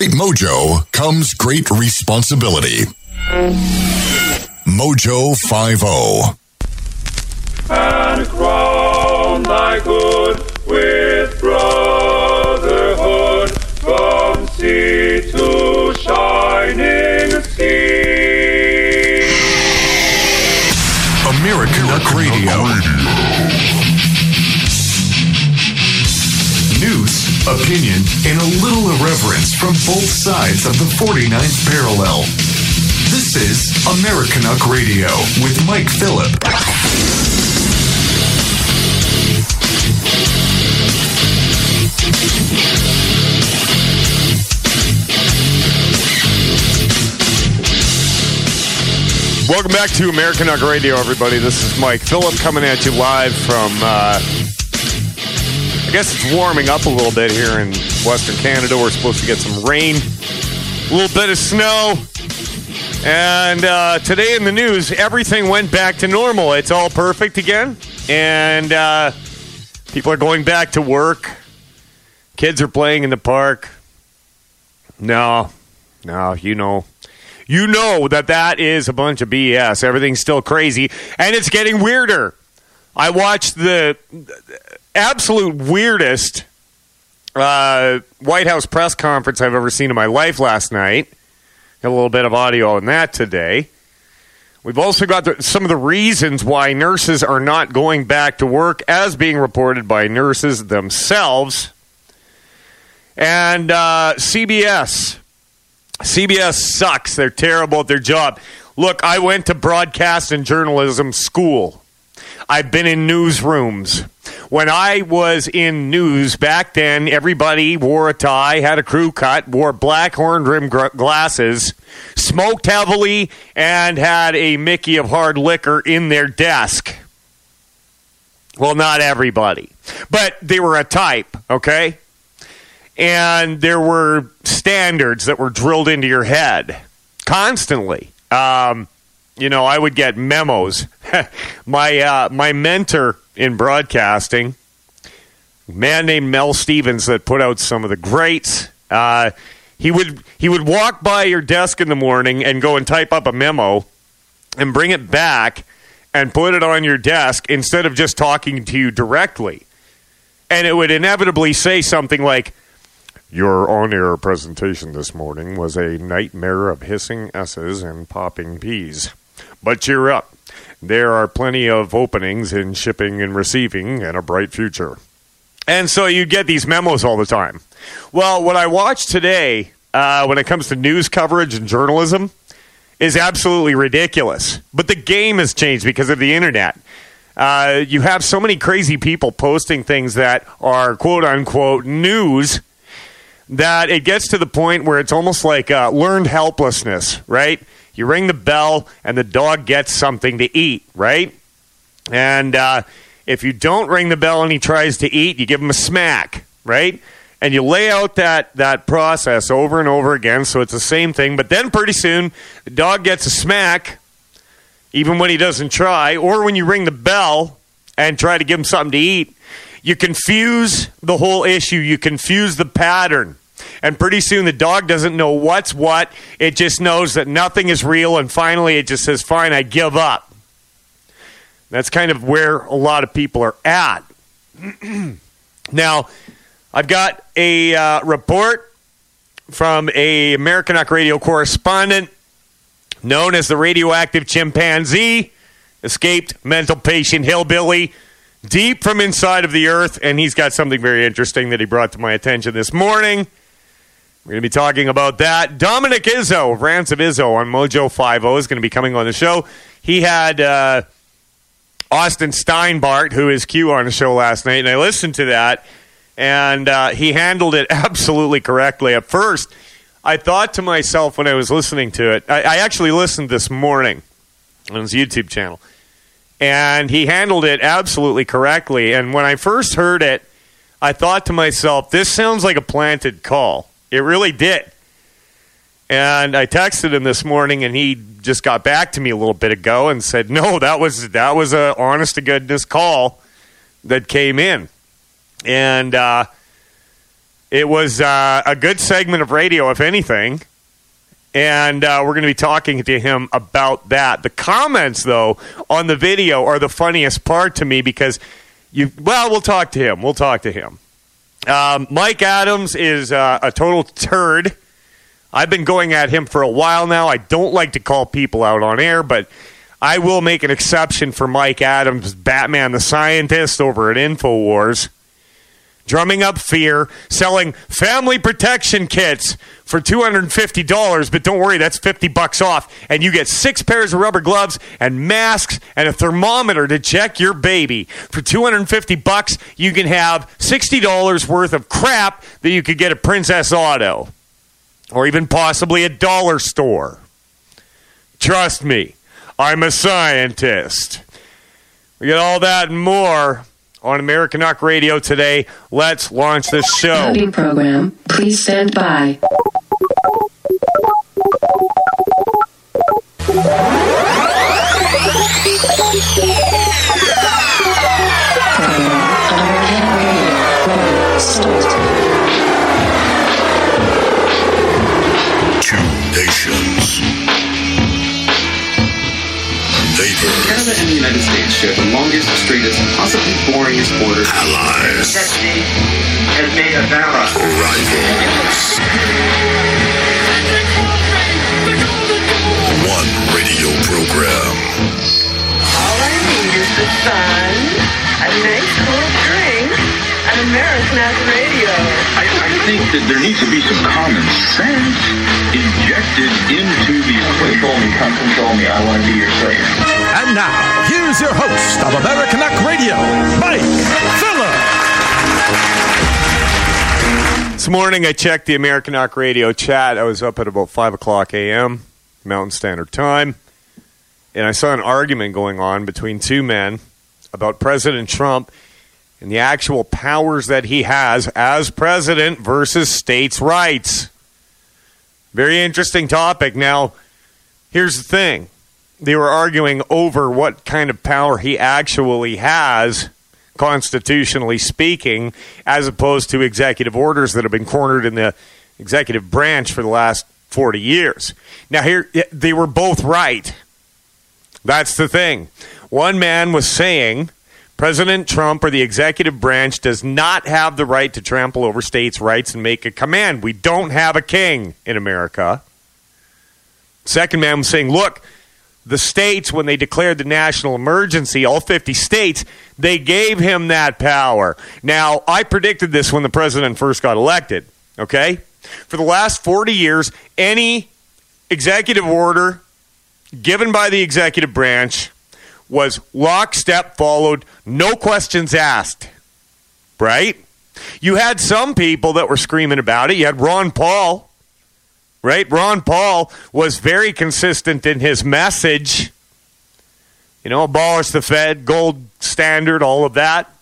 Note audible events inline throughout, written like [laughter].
Great mojo comes great responsibility. Mojo oh. 50. And crown thy good with brotherhood from sea to shining sea. Americanuck Radio. News, opinion, and a little irreverence from both sides of the 49th parallel. This is Americanuck Radio with Mike Phillip. Welcome back to Americanuck Radio, everybody. This is Mike Phillip coming at you live from. Uh, I guess it's warming up a little bit here in Western Canada. We're supposed to get some rain, a little bit of snow, and uh, today in the news, everything went back to normal. It's all perfect again, and uh, people are going back to work. Kids are playing in the park. No, no, you know you know that that is a bunch of BS. Everything's still crazy, and it's getting weirder. I watched the absolute weirdest uh, White House press conference I've ever seen in my life last night. A little bit of audio on that today. We've also got the, some of the reasons why nurses are not going back to work, as being reported by nurses themselves. And uh, CBS CBS sucks. They're terrible at their job. Look, I went to broadcast and journalism school. I've been in newsrooms. When I was in news back then, everybody wore a tie, had a crew cut, wore black horn rimmed glasses, smoked heavily, and had a Mickey of hard liquor in their desk. Well, not everybody, but they were a type, okay? and there were standards that were drilled into your head constantly. Um, you know, I would get memos. [laughs] my uh, my mentor in broadcasting, man named Mel Stevens, that put out some of the greats. Uh, he would he would walk by your desk in the morning and go and type up a memo and bring it back and put it on your desk instead of just talking to you directly. And it would inevitably say something like, your on air presentation this morning was a nightmare of hissing S's and popping P's. But cheer up. There are plenty of openings in shipping and receiving and a bright future. And so you get these memos all the time. Well, what I watched today uh, when it comes to news coverage and journalism is absolutely ridiculous. But the game has changed because of the internet. Uh, you have so many crazy people posting things that are quote unquote news that it gets to the point where it's almost like uh, learned helplessness, right? You ring the bell and the dog gets something to eat, right? And uh, if you don't ring the bell and he tries to eat, you give him a smack, right? And you lay out that, that process over and over again, so it's the same thing. But then pretty soon, the dog gets a smack, even when he doesn't try, or when you ring the bell and try to give him something to eat, you confuse the whole issue. You confuse the pattern. And pretty soon the dog doesn't know what's what. It just knows that nothing is real. And finally it just says, fine, I give up. That's kind of where a lot of people are at. [clears throat] now, I've got a uh, report from a Americanuck Radio correspondent known as the radioactive chimpanzee, escaped mental patient hillbilly, deep from inside of the earth, and he's got something very interesting that he brought to my attention this morning. We're going to be talking about that. Dominic Izzo, Rants of Izzo on Mojo 50 is going to be coming on the show. He had uh, Austin Steinbart, who is Q on the show last night, and I listened to that, and uh, he handled it [laughs] absolutely correctly. At first, I thought to myself when I was listening to it, I, I actually listened this morning on his YouTube channel, and he handled it absolutely correctly. And when I first heard it, I thought to myself, this sounds like a planted call. It really did. And I texted him this morning, and he just got back to me a little bit ago and said, "No, that was that was a honest to goodness call that came in." And uh, it was uh, a good segment of radio, if anything. And uh, we're going to be talking to him about that. The comments, though, on the video are the funniest part to me because you, well, we'll talk to him. We'll talk to him. Um, Mike Adams is uh, a total turd. I've been going at him for a while now. I don't like to call people out on air, but I will make an exception for Mike Adams, Batman the Scientist over at InfoWars drumming up fear, selling family protection kits for $250, but don't worry, that's 50 bucks off and you get 6 pairs of rubber gloves and masks and a thermometer to check your baby. For 250 bucks, you can have $60 worth of crap that you could get at Princess Auto or even possibly a dollar store. Trust me, I'm a scientist. We get all that and more on Americanuck Radio today. Let's launch this show. Loading program. Please stand by. Program American Radio. Start. Two nations. Canada and the United States share the longest, straightest, and possibly boringest border. Allies. has made a barra. Rivals. One radio program. All I need is the sun, a nice cool drink, and American Radio. I, I think that there needs to be some common sense injected into the Control me, come control me. I want to be your slave. And now, here's your host of Americanuck Radio, Mike Phillip. This morning, I checked the Americanuck Radio chat. I was up at about 5 o'clock a.m., Mountain Standard Time, and I saw an argument going on between two men about President Trump and the actual powers that he has as president versus states' rights. Very interesting topic. Now, here's the thing they were arguing over what kind of power he actually has, constitutionally speaking, as opposed to executive orders that have been cornered in the executive branch for the last 40 years. Now, here, they were both right. That's the thing. One man was saying President Trump or the executive branch does not have the right to trample over states' rights and make a command. We don't have a king in America. Second man was saying, look, the states, when they declared the national emergency, all 50 states, they gave him that power. Now, I predicted this when the president first got elected, okay? For the last 40 years, any executive order given by the executive branch was lockstep followed, no questions asked, right? You had some people that were screaming about it. You had Ron Paul right? Ron Paul was very consistent in his message. You know, abolish the Fed, gold standard, all of that.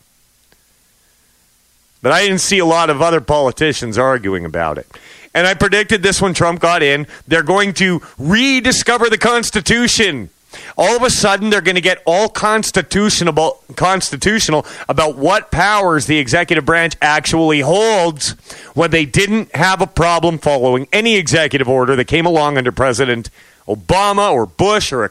But I didn't see a lot of other politicians arguing about it. And I predicted this when Trump got in. They're going to rediscover the Constitution. All of a sudden, they're going to get all constitutional, constitutional about what powers the executive branch actually holds when they didn't have a problem following any executive order that came along under President Obama or Bush or a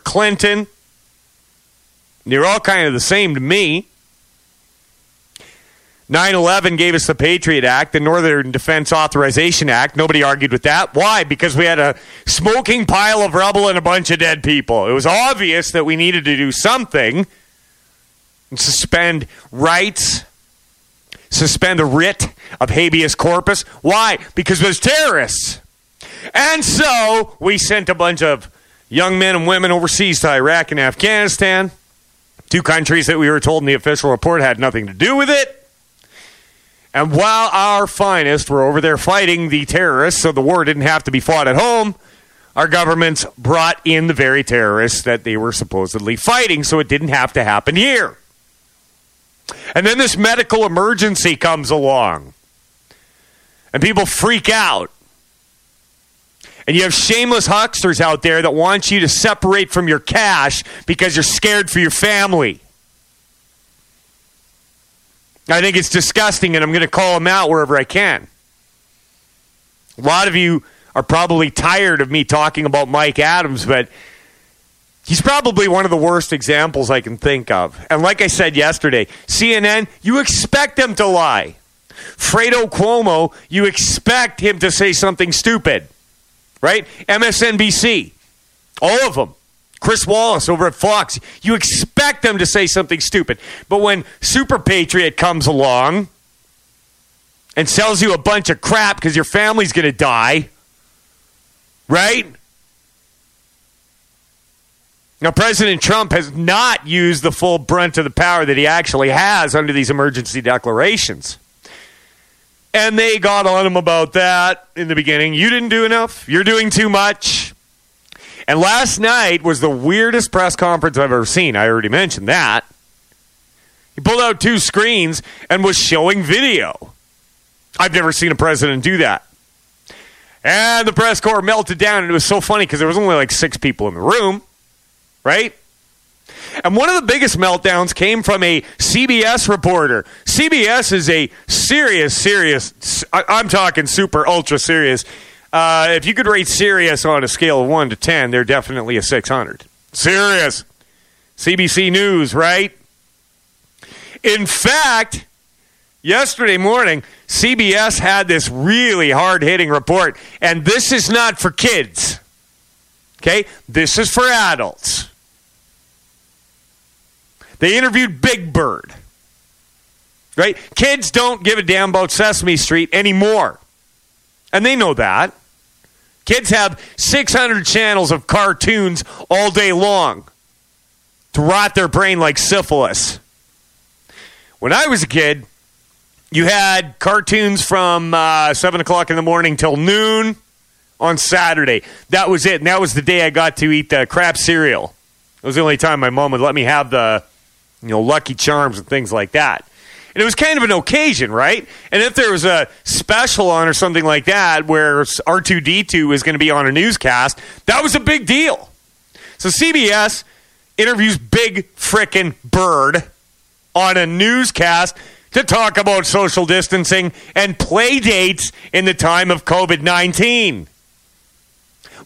9 11 gave us the Patriot Act, the Northern Defense Authorization Act. Nobody argued with that. Why? Because we had a smoking pile of rubble and a bunch of dead people. It was obvious that we needed to do something and suspend rights, suspend the writ of habeas corpus. Why? Because there's terrorists. And so we sent a bunch of young men and women overseas to Iraq and Afghanistan, two countries that we were told in the official report had nothing to do with it. And while our finest were over there fighting the terrorists, so the war didn't have to be fought at home, our governments brought in the very terrorists that they were supposedly fighting, so it didn't have to happen here. And then this medical emergency comes along, and people freak out. And you have shameless hucksters out there that want you to separate from your cash because you're scared for your family. I think it's disgusting, and I'm going to call them out wherever I can. A lot of you are probably tired of me talking about Mike Adams, but he's probably one of the worst examples I can think of. And like I said yesterday, CNN, you expect them to lie. Fredo Cuomo, you expect him to say something stupid, right? MSNBC, all of them. Chris Wallace over at Fox, you expect them to say something stupid. But when Super Patriot comes along and sells you a bunch of crap because your family's going to die, right? Now, President Trump has not used the full brunt of the power that he actually has under these emergency declarations. And they got on him about that in the beginning. You didn't do enough. You're doing too much. And last night was the weirdest press conference I've ever seen. I already mentioned that. He pulled out two screens and was showing video. I've never seen a president do that. And the press corps melted down, and it was so funny because there was only like six people in the room, right? And one of the biggest meltdowns came from a CBS reporter. CBS is a serious, serious, I'm talking super ultra serious uh, if you could rate serious on a scale of 1 to 10, they're definitely a 600. Serious. CBC News, right? In fact, yesterday morning, CBS had this really hard hitting report, and this is not for kids. Okay? This is for adults. They interviewed Big Bird. Right? Kids don't give a damn about Sesame Street anymore. And they know that. Kids have 600 channels of cartoons all day long to rot their brain like syphilis. When I was a kid, you had cartoons from uh, 7 o'clock in the morning till noon on Saturday. That was it. And that was the day I got to eat the crap cereal. It was the only time my mom would let me have the, you know, Lucky Charms and things like that. And it was kind of an occasion, right? And if there was a special on or something like that where R2D2 is going to be on a newscast, that was a big deal. So CBS interviews Big Frickin' Bird on a newscast to talk about social distancing and play dates in the time of COVID 19.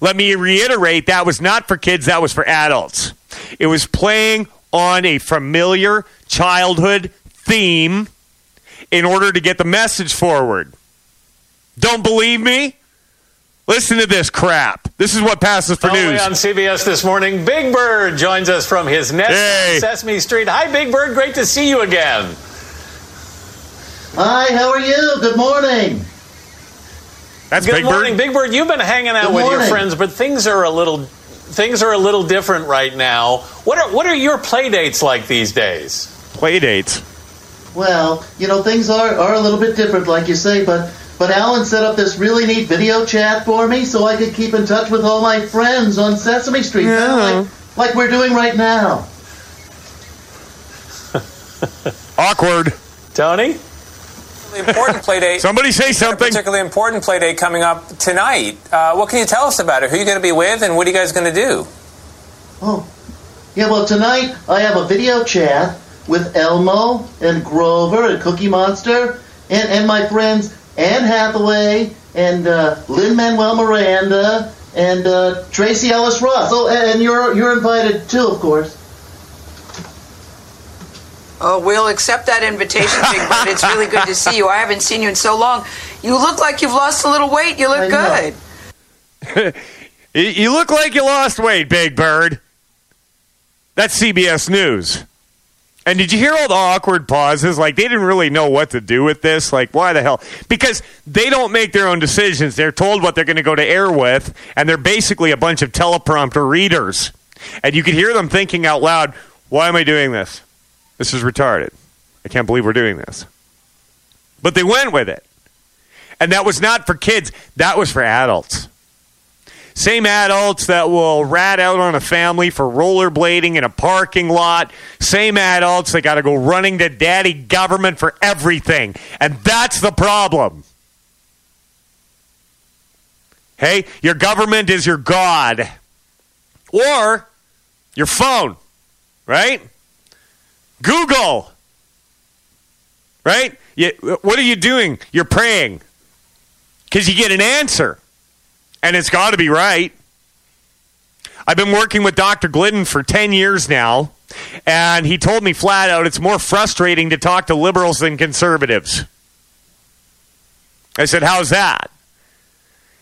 Let me reiterate that was not for kids, that was for adults. It was playing on a familiar childhood theme in order to get the message forward. Don't believe me? Listen to this crap. This is what passes for Only news. on CBS this morning, Big Bird joins us from his nest Hey. on Sesame Street. Hi, Big Bird. Great to see you again. Hi, how are you? Good morning. That's Good Big morning, Bird. Big Bird. You've been hanging out Good with your friends, but things are a little things are a little different right now. What are what are your play dates like these days? Play dates. Well, you know, things are, are a little bit different, like you say, but but Alan set up this really neat video chat for me so I could keep in touch with all my friends on Sesame Street, Yeah. like, like we're doing right now. [laughs] Awkward. Tony? important play date. [laughs] Somebody say A something. particularly important play date coming up tonight. Uh, what can you tell us about it? Who are you going to be with, and what are you guys going to do? Oh, yeah. Well, tonight I have a video chat with Elmo and Grover and Cookie Monster and, and my friends Anne Hathaway and uh, Lin Manuel Miranda and uh, Tracee Ellis Ross. Oh, and you're you're invited too, of course. Oh, we'll accept that invitation, Big Bird. It's really good to see you. I haven't seen you in so long. You look like you've lost a little weight. You look good. [laughs] You- you look like you lost weight, Big Bird. That's CBS News. And did you hear all the awkward pauses? Like they didn't really know what to do with this. Like why the hell? Because they don't make their own decisions. They're told what they're going to go to air with, and they're basically a bunch of teleprompter readers. And you could hear them thinking out loud, "Why am I doing this? This is retarded. I can't believe we're doing this." But they went with it. And that was not for kids, that was for adults. Same adults that will rat out on a family for rollerblading in a parking lot. Same adults that got to go running to daddy government for everything. And that's the problem. Hey, your government is your God. Or your phone, right? Google. Right? You, what are you doing? You're praying because you get an answer, and it's got to be right. I've been working with Dr. Glidden for 10 years now, and he told me flat out it's more frustrating to talk to liberals than conservatives. I said, How's that?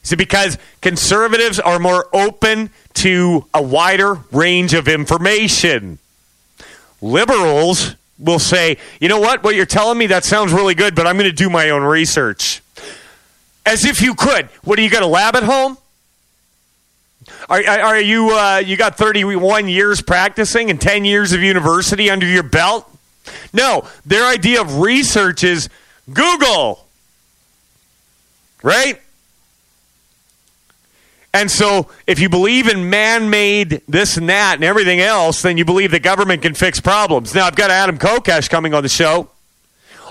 He said, Because conservatives are more open to a wider range of information. Liberals will say, You know what? What you're telling me, that sounds really good, but I'm going to do my own research. As if you could. What do you got a lab at home? Are, are, are you uh, you got 31 years practicing and 10 years of university under your belt? No, their idea of research is Google. Right? And so, if you believe in man made this and that and everything else, then you believe the government can fix problems. Now, I've got Adam Kokesh coming on the show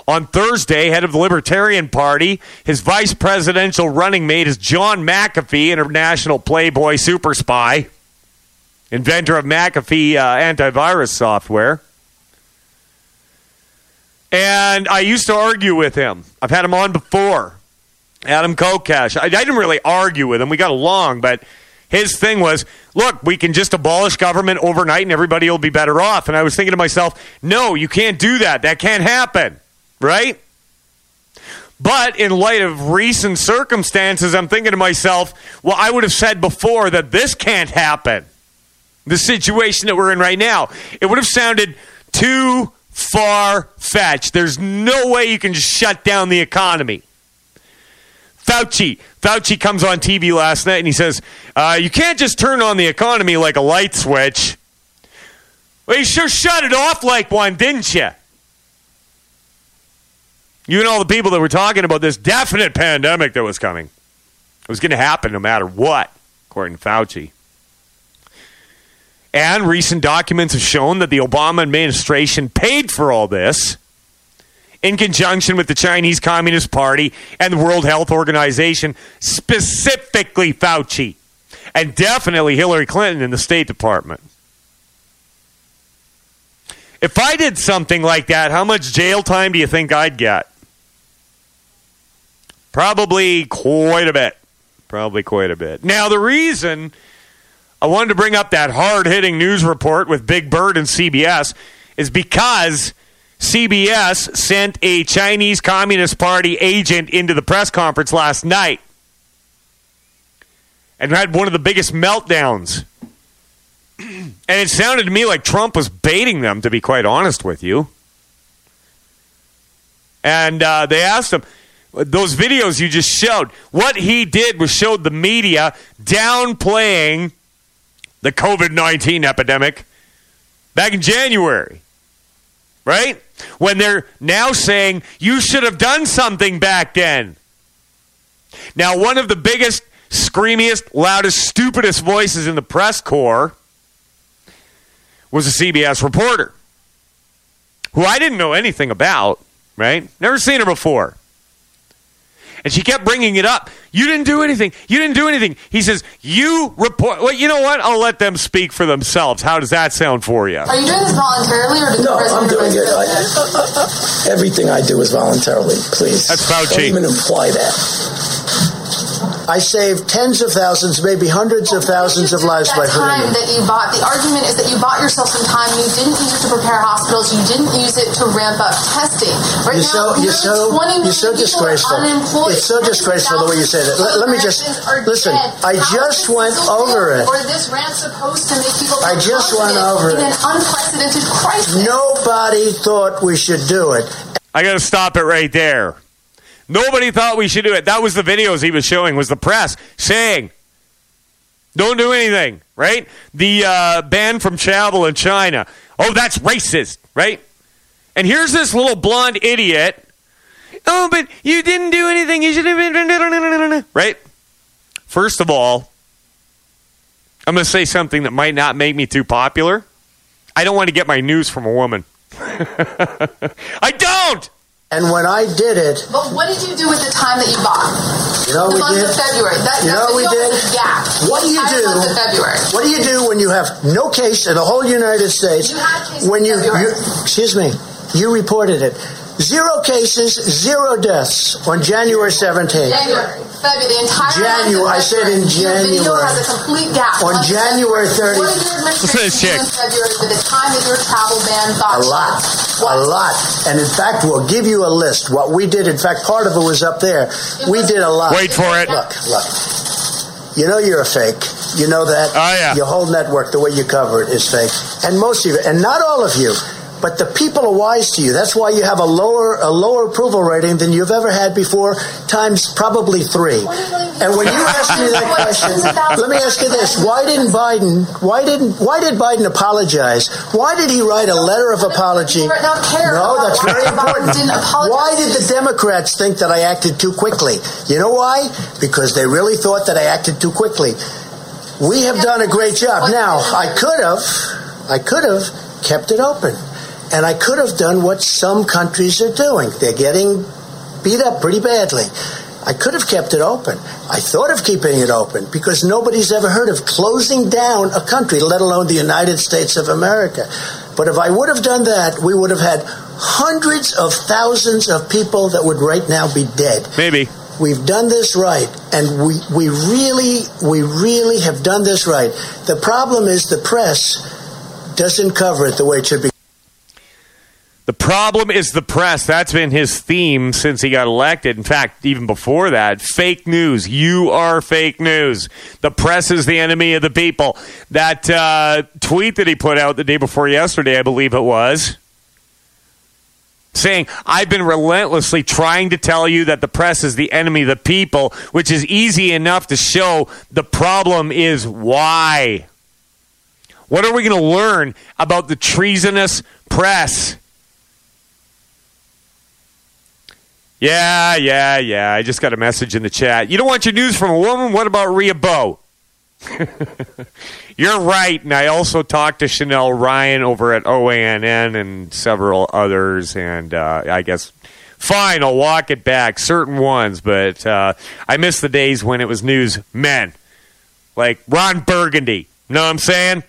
on Thursday, head of the Libertarian Party. His vice presidential running mate is John McAfee, international playboy super spy, inventor of McAfee uh, antivirus software. And I used to argue with him. I've had him on before. Adam Kokesh. I, I didn't really argue with him. We got along, but his thing was, look, we can just abolish government overnight and everybody will be better off. And I was thinking to myself, no, you can't do that. That can't happen, right? But in light of recent circumstances, I'm thinking to myself, well, I would have said before that this can't happen. The situation that we're in right now, it would have sounded too far fetched. There's no way you can just shut down the economy. Fauci. Fauci comes on TV last night and he says, uh, You can't just turn on the economy like a light switch. Well, you sure shut it off like one, didn't you? You and all the people that were talking about this definite pandemic that was coming. It was going to happen no matter what, according to Fauci. And recent documents have shown that the Obama administration paid for all this in conjunction with the Chinese Communist Party and the World Health Organization, specifically Fauci, and definitely Hillary Clinton in the State Department. If I did something like that, how much jail time do you think I'd get? Probably quite a bit. Probably quite a bit. Now, the reason I wanted to bring up that hard hitting news report with Big Bird and CBS is because CBS sent a Chinese Communist Party agent into the press conference last night and had one of the biggest meltdowns. and it sounded to me like Trump was baiting them, to be quite honest with you. And uh, they asked him, those videos you just showed, what he did was showed the media downplaying the COVID 19 epidemic back in January. Right? When they're now saying you should have done something back then. Now, one of the biggest, screamiest, loudest, stupidest voices in the press corps was a CBS reporter who I didn't know anything about, right? Never seen her before. And she kept bringing it up. You didn't do anything. You didn't do anything. He says, You report. Well, you know what? I'll let them speak for themselves. How does that sound for you? Are you doing this voluntarily or did No, the press I'm doing it. I, [laughs] everything I do is voluntarily, please. That's Fauci. Don't even imply that. I saved tens of thousands, maybe hundreds of thousands of lives by that putting time that you bought, the argument is that you bought yourself some time. You didn't use it to prepare hospitals. You didn't use it to ramp up testing. Right You're now, so you're nearly 20 so you're so people are disgraceful. unemployed. It's so disgraceful the way you say that. Let, let me just listen. dead. I just went over it. Or this rant supposed to make people I just went confident over in it. an unprecedented crisis? Nobody thought we should do it. I got to stop it right there. Nobody thought we should do it. That was the videos he was showing. Was the press saying, "Don't do anything." Right? The uh, ban from travel in China. Oh, that's racist, right? And here's this little blonde idiot. Oh, but you didn't do anything. You should have been [laughs] right. First of all, I'm going to say something that might not make me too popular. I don't want to get my news from a woman. [laughs] I don't. And when I did it, But what did you do with the time that you bought? you know the we did. of February. That, You know what we did? gap. What do you do? month of February. What do you do when you have no case in the whole United States? You had cases when you, you excuse me, you reported it. Zero cases, zero deaths on January 17th. January, February, the entire January, I said in January. Your video January. has a complete gap. On Month of January 30th. What did your Listen to this administration do in February with the time that your travel ban got A lot. A lot. And in fact, we'll give you a list. What we did, in fact, part of it was up there. We did a lot. Wait for it. Look, look. You know you're a fake. You know that. Oh, yeah. Your whole network, the way you cover it, is fake. And most of you, and not all of you, but the people are wise to you. That's why you have a lower a lower approval rating than you've ever had before, times probably three. And when you ask me that question, let me ask you this: Why didn't Biden? Why didn't? Why did Biden apologize? Why did he write a letter of apology? right now care No, that's very important. Why did the Democrats think that I acted too quickly? You know why? Because they really thought that I acted too quickly. We have done a great job. Now, I could have, I could have kept it open. And I could have done what some countries are doing. They're getting beat up pretty badly. I could have kept it open. I thought of keeping it open because nobody's ever heard of closing down a country, let alone the United States of America. But if I would have done that, we would have had hundreds of thousands of people that would right now be dead. Maybe. We've done this right, and we, we really, we really have done this right. The problem is the press doesn't cover it the way it should be. The problem is the press. That's been his theme since he got elected. In fact, even before that, fake news. You are fake news. The press is the enemy of the people. That uh, tweet that he put out the day before yesterday, I believe it was, saying, I've been relentlessly trying to tell you that the press is the enemy of the people, which is easy enough to show. The problem is why. What are we going to learn about the treasonous press? Yeah, yeah, yeah. I just got a message in the chat. You don't want your news from a woman? What about Rhea Bow? [laughs] You're right. And I also talked to Chanel Rion over at OANN and several others. And uh, I guess, fine, I'll walk it back. Certain ones. But uh, I miss the days when it was news men. Like Ron Burgundy. Know what I'm saying?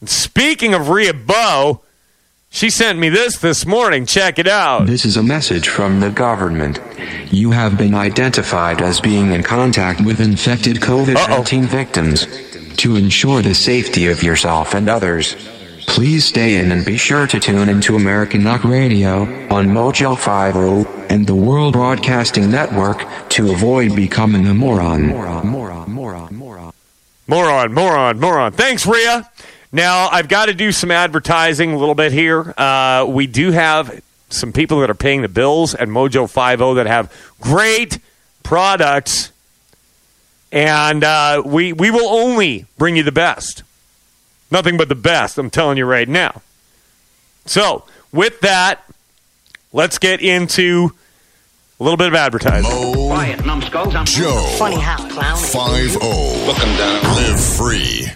And speaking of Rhea Bow, she sent me this this morning. Check it out. This is a message from the government. You have been identified as being in contact with infected COVID 19 victims. To ensure the safety of yourself and others, please stay in and be sure to tune into Americanuck Radio on Mojo 50 and the World Broadcasting Network to avoid becoming a moron. Moron, moron, moron, moron. Moron, moron, moron. Thanks, Rhea. Now, I've got to do some advertising a little bit here. Uh, we do have some people that are paying the bills at Mojo 50 that have great products, and uh, we, we will only bring you the best. Nothing but the best, I'm telling you right now. So, with that, let's get into a little bit of advertising. Quiet, numbskulls. I'm Joe. Funny how clowning. 5 Look him down. Live free.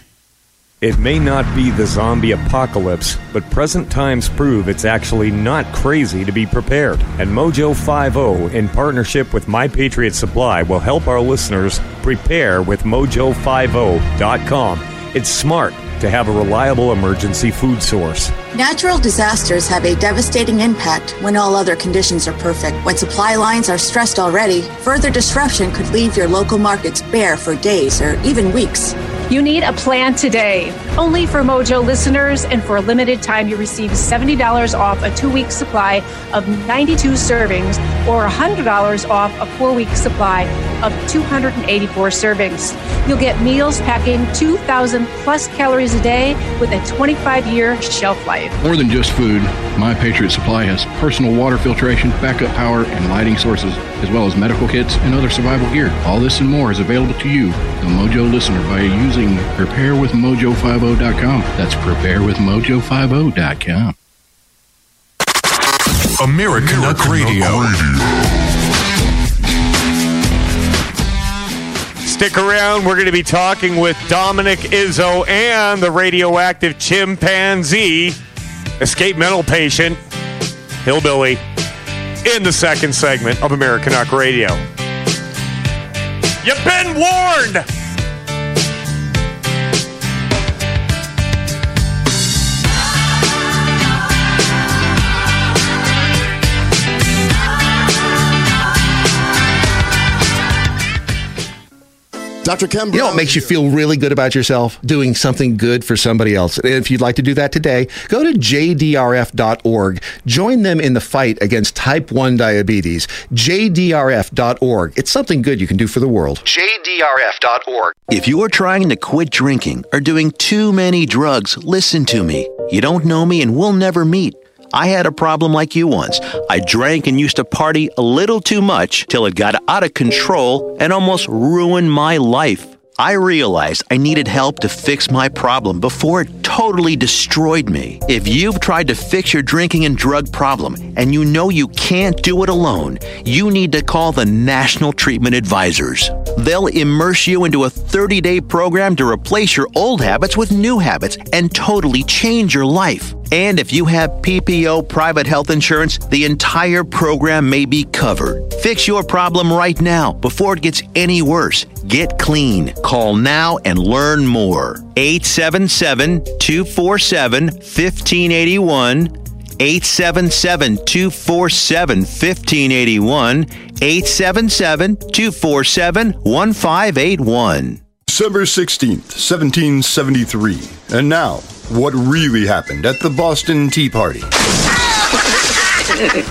It may not be the zombie apocalypse, but present times prove it's actually not crazy to be prepared. And Mojo 50, in partnership with My Patriot Supply, will help our listeners prepare with Mojo50.com. It's smart to have a reliable emergency food source. Natural disasters have a devastating impact when all other conditions are perfect. When supply lines are stressed already, further disruption could leave your local markets bare for days or even weeks. You need a plan today. Only for Mojo listeners, and for a limited time, you receive $70 off a two week supply of 92 servings or $100 off a four week supply of 284 servings. You'll get meals packing 2,000 plus calories a day with a 25 year shelf life. More than just food, My Patriot Supply has personal water filtration, backup power, and lighting sources, as well as medical kits and other survival gear. All this and more is available to you, the Mojo listener, by using preparewithmojo50.com. That's preparewithmojo50.com. Americanuck Radio. Stick around. We're going to be talking with Dominic Izzo and the radioactive chimpanzee, escape mental patient, hillbilly, in the second segment of Americanuck Radio. You've been warned! Dr. Ken You know what makes you feel really good about yourself? Doing something good for somebody else. And if you'd like to do that today, go to jdrf.org. Join them in the fight against type 1 diabetes. jdrf.org. It's something good you can do for the world. jdrf.org. If you are trying to quit drinking or doing too many drugs, listen to me. You don't know me and we'll never meet. I had a problem like you once. I drank and used to party a little too much till it got out of control and almost ruined my life. I realized I needed help to fix my problem before it totally destroyed me. If you've tried to fix your drinking and drug problem and you know you can't do it alone, you need to call the National Treatment Advisors. They'll immerse you into a 30 day program to replace your old habits with new habits and totally change your life. And if you have PPO private health insurance, the entire program may be covered. Fix your problem right now before it gets any worse. Get clean. Call now and learn more. 877 247 1581. 877 247 1581. 877 247 1581. December 16th, 1773. And now, what really happened at the Boston Tea Party. [laughs]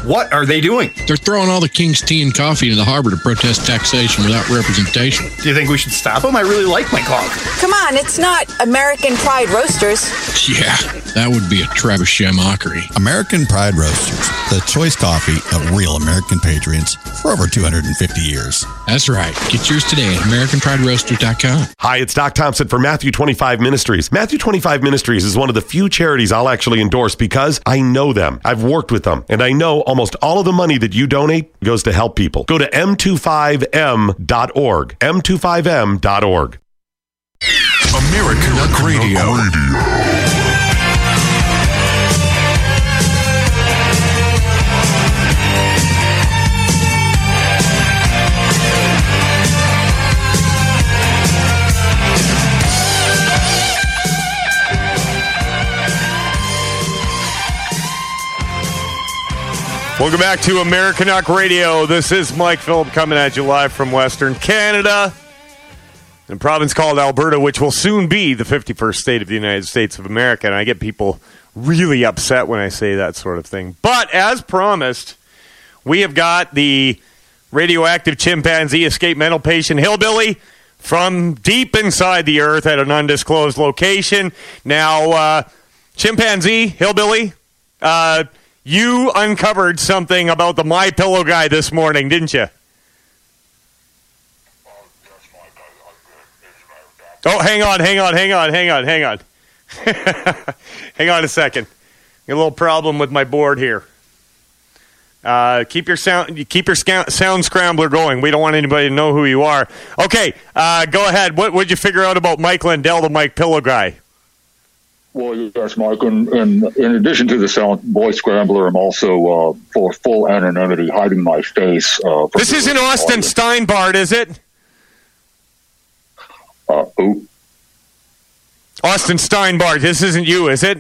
what are they doing? They're throwing all the king's tea and coffee into the harbor to protest taxation without representation. Do you think we should stop them? I really like my coffee. Come on, it's not American Pride Roasters. Yeah, that would be a trebuchet mockery. American Pride Roasters, the choice coffee of real American patriots for over 250 years. That's right. Get yours today at AmericanPrideRoasters.com. Hi, it's Doc Thompson for Matthew 25 Ministries. Matthew 25 Ministries is one of the few charities I'll actually endorse because I know them. I've worked with them, and I know almost all of the money that you donate goes to help people. Go to m25m.org. m25m.org. Americanuck Radio. Welcome back to Americanuck Radio. This is Mike Phillip coming at you live from Western Canada, in a province called Alberta, which will soon be the 51st state of the United States of America. And I get people really upset when I say that sort of thing. But as promised, we have got the radioactive chimpanzee escape mental patient hillbilly from deep inside the earth at an undisclosed location. Now, uh, chimpanzee hillbilly. Uh, you uncovered something about the My Pillow guy this morning, didn't you? Oh, hang on, hang on, hang on, hang on, hang on. [laughs] hang on a second. A little problem with my board here. Uh, keep your sound, keep your sound scrambler going. We don't want anybody to know who you are. Okay, uh, go ahead. What would you figure out about Mike Lindell, the Mike Pillow guy? Well, yes, Mike. And, and in addition to the sound boy scrambler, I'm also uh, for full anonymity, hiding my face. Uh, this isn't Austin Steinbart, is it? Uh, who? Austin Steinbart, this isn't you, is it?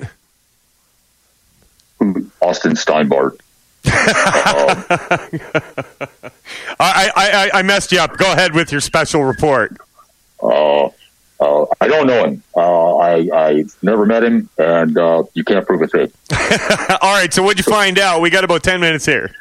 Austin Steinbart. [laughs] I, I, I messed you up. Go ahead with your special report. Uh, uh, I don't know him. Uh, I I've never met him, and uh, you can't prove a thing. [laughs] All right. So what'd you find out? We got about ten minutes here.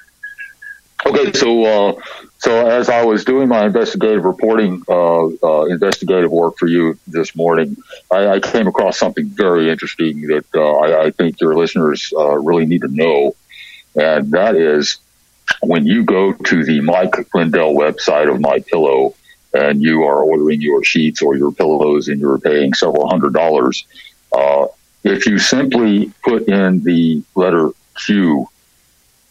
Okay, so uh, so as I was doing my investigative reporting, uh, uh, investigative work for you this morning, I, I came across something very interesting that uh, I, I think your listeners uh, really need to know, and that is when you go to the Mike Lindell website of My Pillow and you are ordering your sheets or your pillows and you're paying several hundred dollars, uh, if you simply put in the letter Q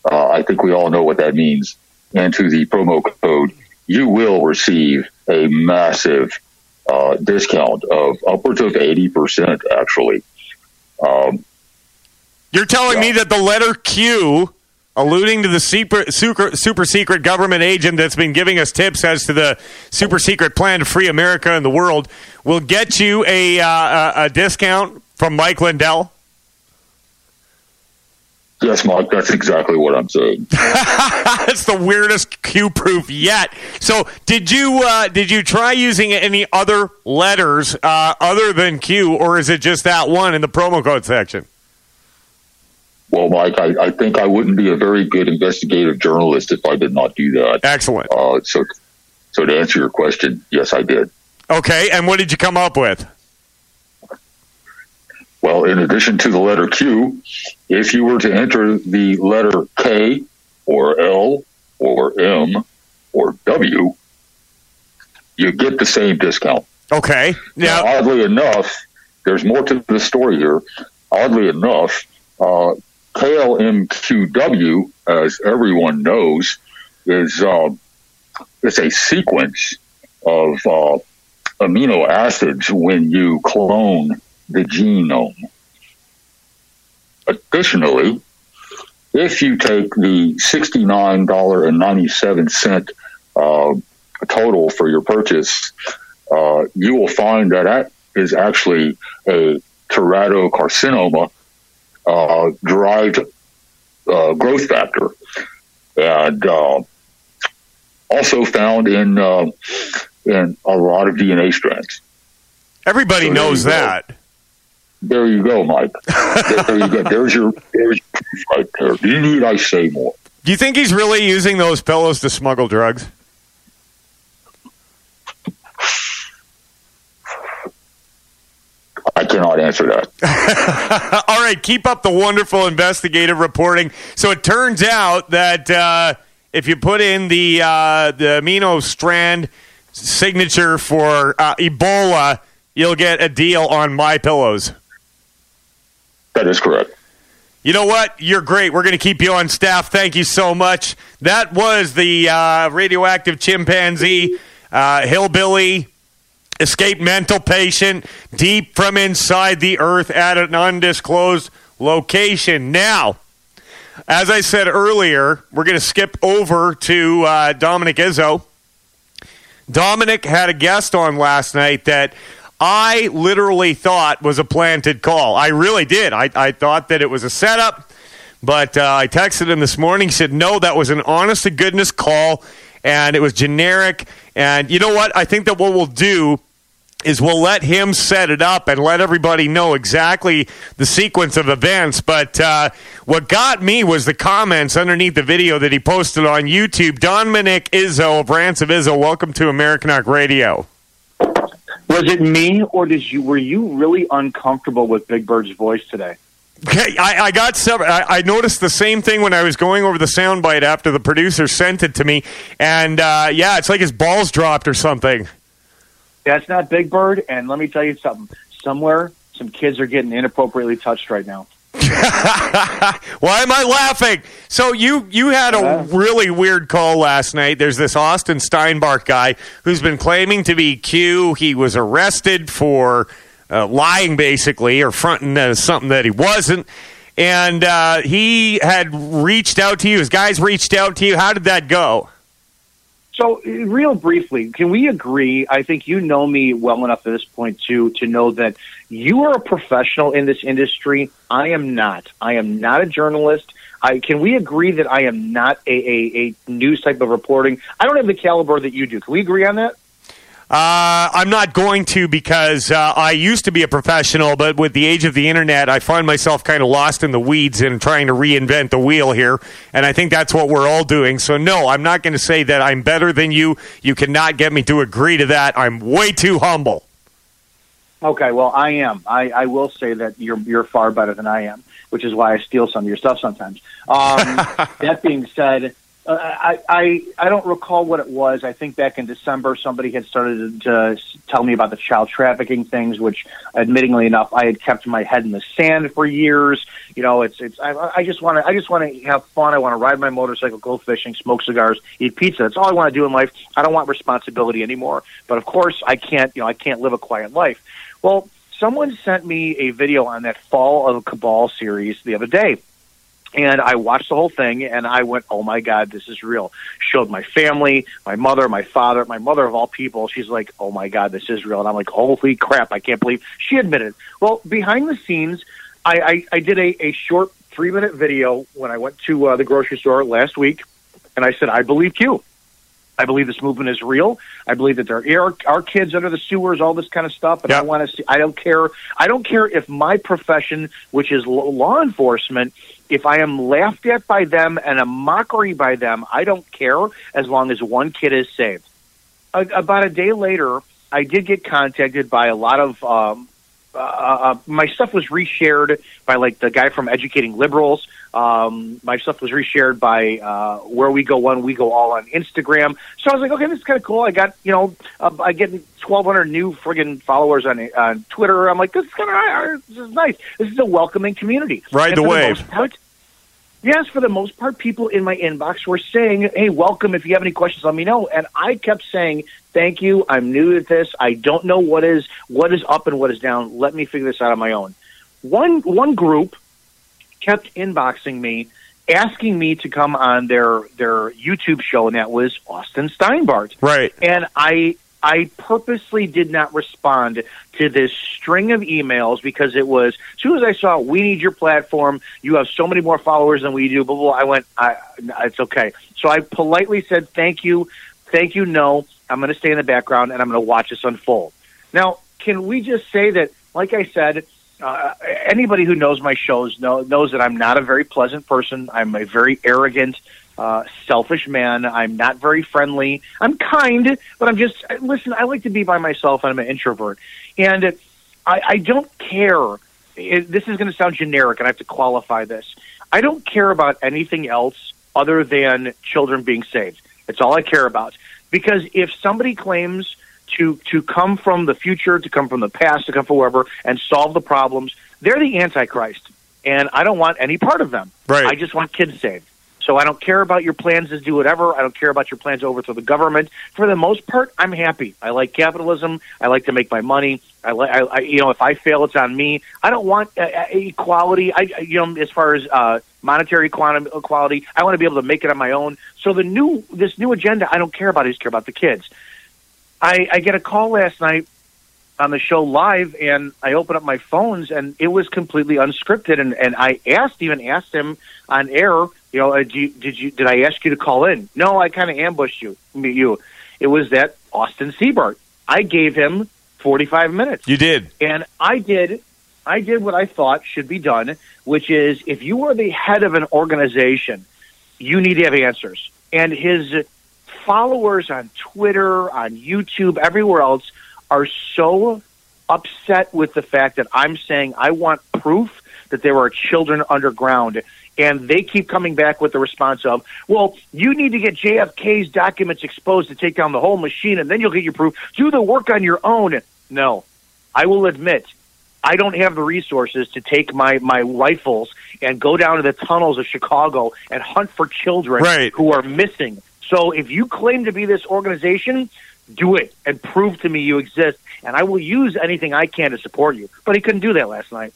uh, I think we all know what that means, into the promo code, you will receive a massive uh, discount of upwards of 80%, actually. Um, You're telling me that the letter Q, alluding to the super, super, super secret government agent that's been giving us tips as to the super secret plan to free America and the world, will get you a, uh, a, a discount from Mike Lindell? Yes, Mark, that's exactly what I'm saying. [laughs] that's the weirdest Q proof yet. So, did you uh, did you try using any other letters uh, other than Q, or is it just that one in the promo code section? Well, Mike, I, I think I wouldn't be a very good investigative journalist if I did not do that. Excellent. Uh, so, so to answer your question, yes, I did. Okay, and what did you come up with? Well, in addition to the letter Q, if you were to enter the letter K or L or M or W, you get the same discount. Okay. Now, oddly enough, there's more to the story here. Oddly enough, uh, KLMQW, as everyone knows, is uh, it's a sequence of uh, amino acids when you clone the genome. Additionally, if you take the $69.97 uh, total for your purchase, uh, you will find that that is actually a teratocarcinoma uh, derived uh, growth factor, and uh, also found in uh, in a lot of DNA strands. Everybody so knows that. There you go, Mike. [laughs] there you go. There's your there's proof right there. Do you need I say more? Do you think he's really using those pillows to smuggle drugs? I cannot answer that. [laughs] All right, keep up the wonderful investigative reporting. So it turns out that uh, if you put in the uh, the amino strand signature for uh, Ebola, you'll get a deal on my pillows. That is correct. You know what? You're great. We're going to keep you on staff. Thank you so much. That was the uh, radioactive chimpanzee, uh, hillbilly, escaped mental patient, deep from inside the earth at an undisclosed location. Now, as I said earlier, we're going to skip over to uh, Dominic Izzo. Dominic had a guest on last night that I literally thought was a planted call. I really did. I, I thought that it was a setup, but uh, I texted him this morning. Said, no, that was an honest to goodness call, and it was generic. And you know what? I think that what we'll do is we'll let him set it up and let everybody know exactly the sequence of events. But uh, what got me was the comments underneath the video that he posted on YouTube. Don Dominic Izzo of Rants of Izzo, welcome to Americanuck Radio. Was it me, or did you were you really uncomfortable with Big Bird's voice today? Okay, I, I got some. I, I, noticed the same thing when I was going over the soundbite after the producer sent it to me, and uh, yeah, it's like his balls dropped or something. That's not Big Bird, and let me tell you something. Somewhere, some kids are getting inappropriately touched right now. [laughs] Why am I laughing? So you you had a really weird call last night. There's this Austin Steinbart guy who's been claiming to be Q. He was arrested for uh, lying, basically, or fronting uh, something that he wasn't. And uh, he had reached out to you. His guys reached out to you. How did that go? So, real briefly, can we agree? I think you know me well enough at this point to to know that you are a professional in this industry. I am not. I am not a journalist. I, can we agree that I am not a, a, a news type of reporting? I don't have the caliber that you do. Can we agree on that? Uh, I'm not going to because uh, I used to be a professional, but with the age of the internet, I find myself kind of lost in the weeds and trying to reinvent the wheel here. And I think that's what we're all doing. So, no, I'm not going to say that I'm better than you. You cannot get me to agree to that. I'm way too humble. Okay, well, I am. I, I will say that you're you're far better than I am, which is why I steal some of your stuff sometimes. Um, [laughs] that being said, uh, I, I I don't recall what it was. I think back in December, somebody had started to tell me about the child trafficking things, which, admittingly enough, I had kept my head in the sand for years. You know, it's it's. I, I just want to I just want to have fun. I want to ride my motorcycle, go fishing, smoke cigars, eat pizza. That's all I want to do in life. I don't want responsibility anymore. But of course, I can't. You know, I can't live a quiet life. Well, someone sent me a video on that Fall of Cabal series the other day. And I watched the whole thing and I went, oh my God, this is real. Showed my family, my mother, my father, my mother of all people. She's like, oh my God, this is real. And I'm like, holy crap, I can't believe she admitted. Well, behind the scenes, I, I, I did a, a short three minute video when I went to uh, the grocery store last week. And I said, I believe Q. I believe this movement is real. I believe that there are, are kids under the sewers, all this kind of stuff. And yep. I want to see. I don't care. I don't care if my profession, which is law enforcement, if I am laughed at by them and a mockery by them, I don't care as long as one kid is saved. A, about a day later, I did get contacted by a lot of um, uh, uh, my stuff was reshared by like the guy from Educating Liberals. Um, my stuff was reshared by uh, Where We Go One, We Go All on Instagram. So I was like, okay, this is kind of cool. I got you know, uh, I get 1,200 new friggin' followers on on Twitter. I'm like, this is kind of this is nice. This is a welcoming community. The wave. The part, Yes, for the most part, people in my inbox were saying, "Hey, welcome. If you have any questions, let me know." And I kept saying, "Thank you. I'm new to this. I don't know what is what is up and what is down. Let me figure this out on my own." One one group kept inboxing me, asking me to come on their their YouTube show, and that was Austin Steinbart. Right. And I I purposely did not respond to this string of emails because it was as soon as I saw we need your platform, you have so many more followers than we do. Blah blah. blah I went, I, it's okay. So I politely said thank you, thank you. No, I'm going to stay in the background and I'm going to watch this unfold. Now, can we just say that, like I said, uh, anybody who knows my shows know, knows that I'm not a very pleasant person. I'm a very arrogant, uh, selfish man. I'm not very friendly. I'm kind, but I'm just listen. I like to be by myself. I'm an introvert, and I, I don't care. It, this is going to sound generic, and I have to qualify this. I don't care about anything else other than children being saved. That's all I care about. Because if somebody claims to to come from the future, to come from the past, to come from wherever, and solve the problems, they're the Antichrist, and I don't want any part of them. Right. I just want kids saved. So I don't care about your plans to do whatever. I don't care about your plans to overthrow the government. For the most part, I'm happy. I like capitalism. I like to make my money. I like, I, I you know, if I fail, it's on me. I don't want uh, uh equality. I, you know, as far as uh, monetary equality, I want to be able to make it on my own. So the new, this new agenda, I don't care about. I just care about the kids. I, I get a call last night on the show live and I opened up my phones and it was completely unscripted and, and I asked even asked him on air, you know, uh, you, did you did I ask you to call in? No, I kind of ambushed you. You. It was that Austin Steinbart. I gave him 45 minutes. You did. And I did I did what I thought should be done, which is if you are the head of an organization, you need to have answers. And his followers on Twitter, on YouTube, everywhere else are so upset with the fact that I'm saying I want proof that there are children underground. And they keep coming back with the response of, well, you need to get JFK's documents exposed to take down the whole machine, and then you'll get your proof. Do the work on your own. No, I will admit, I don't have the resources to take my, my rifles and go down to the tunnels of Chicago and hunt for children right. who are missing. So if you claim to be this organization, do it and prove to me you exist, and I will use anything I can to support you. But he couldn't do that last night.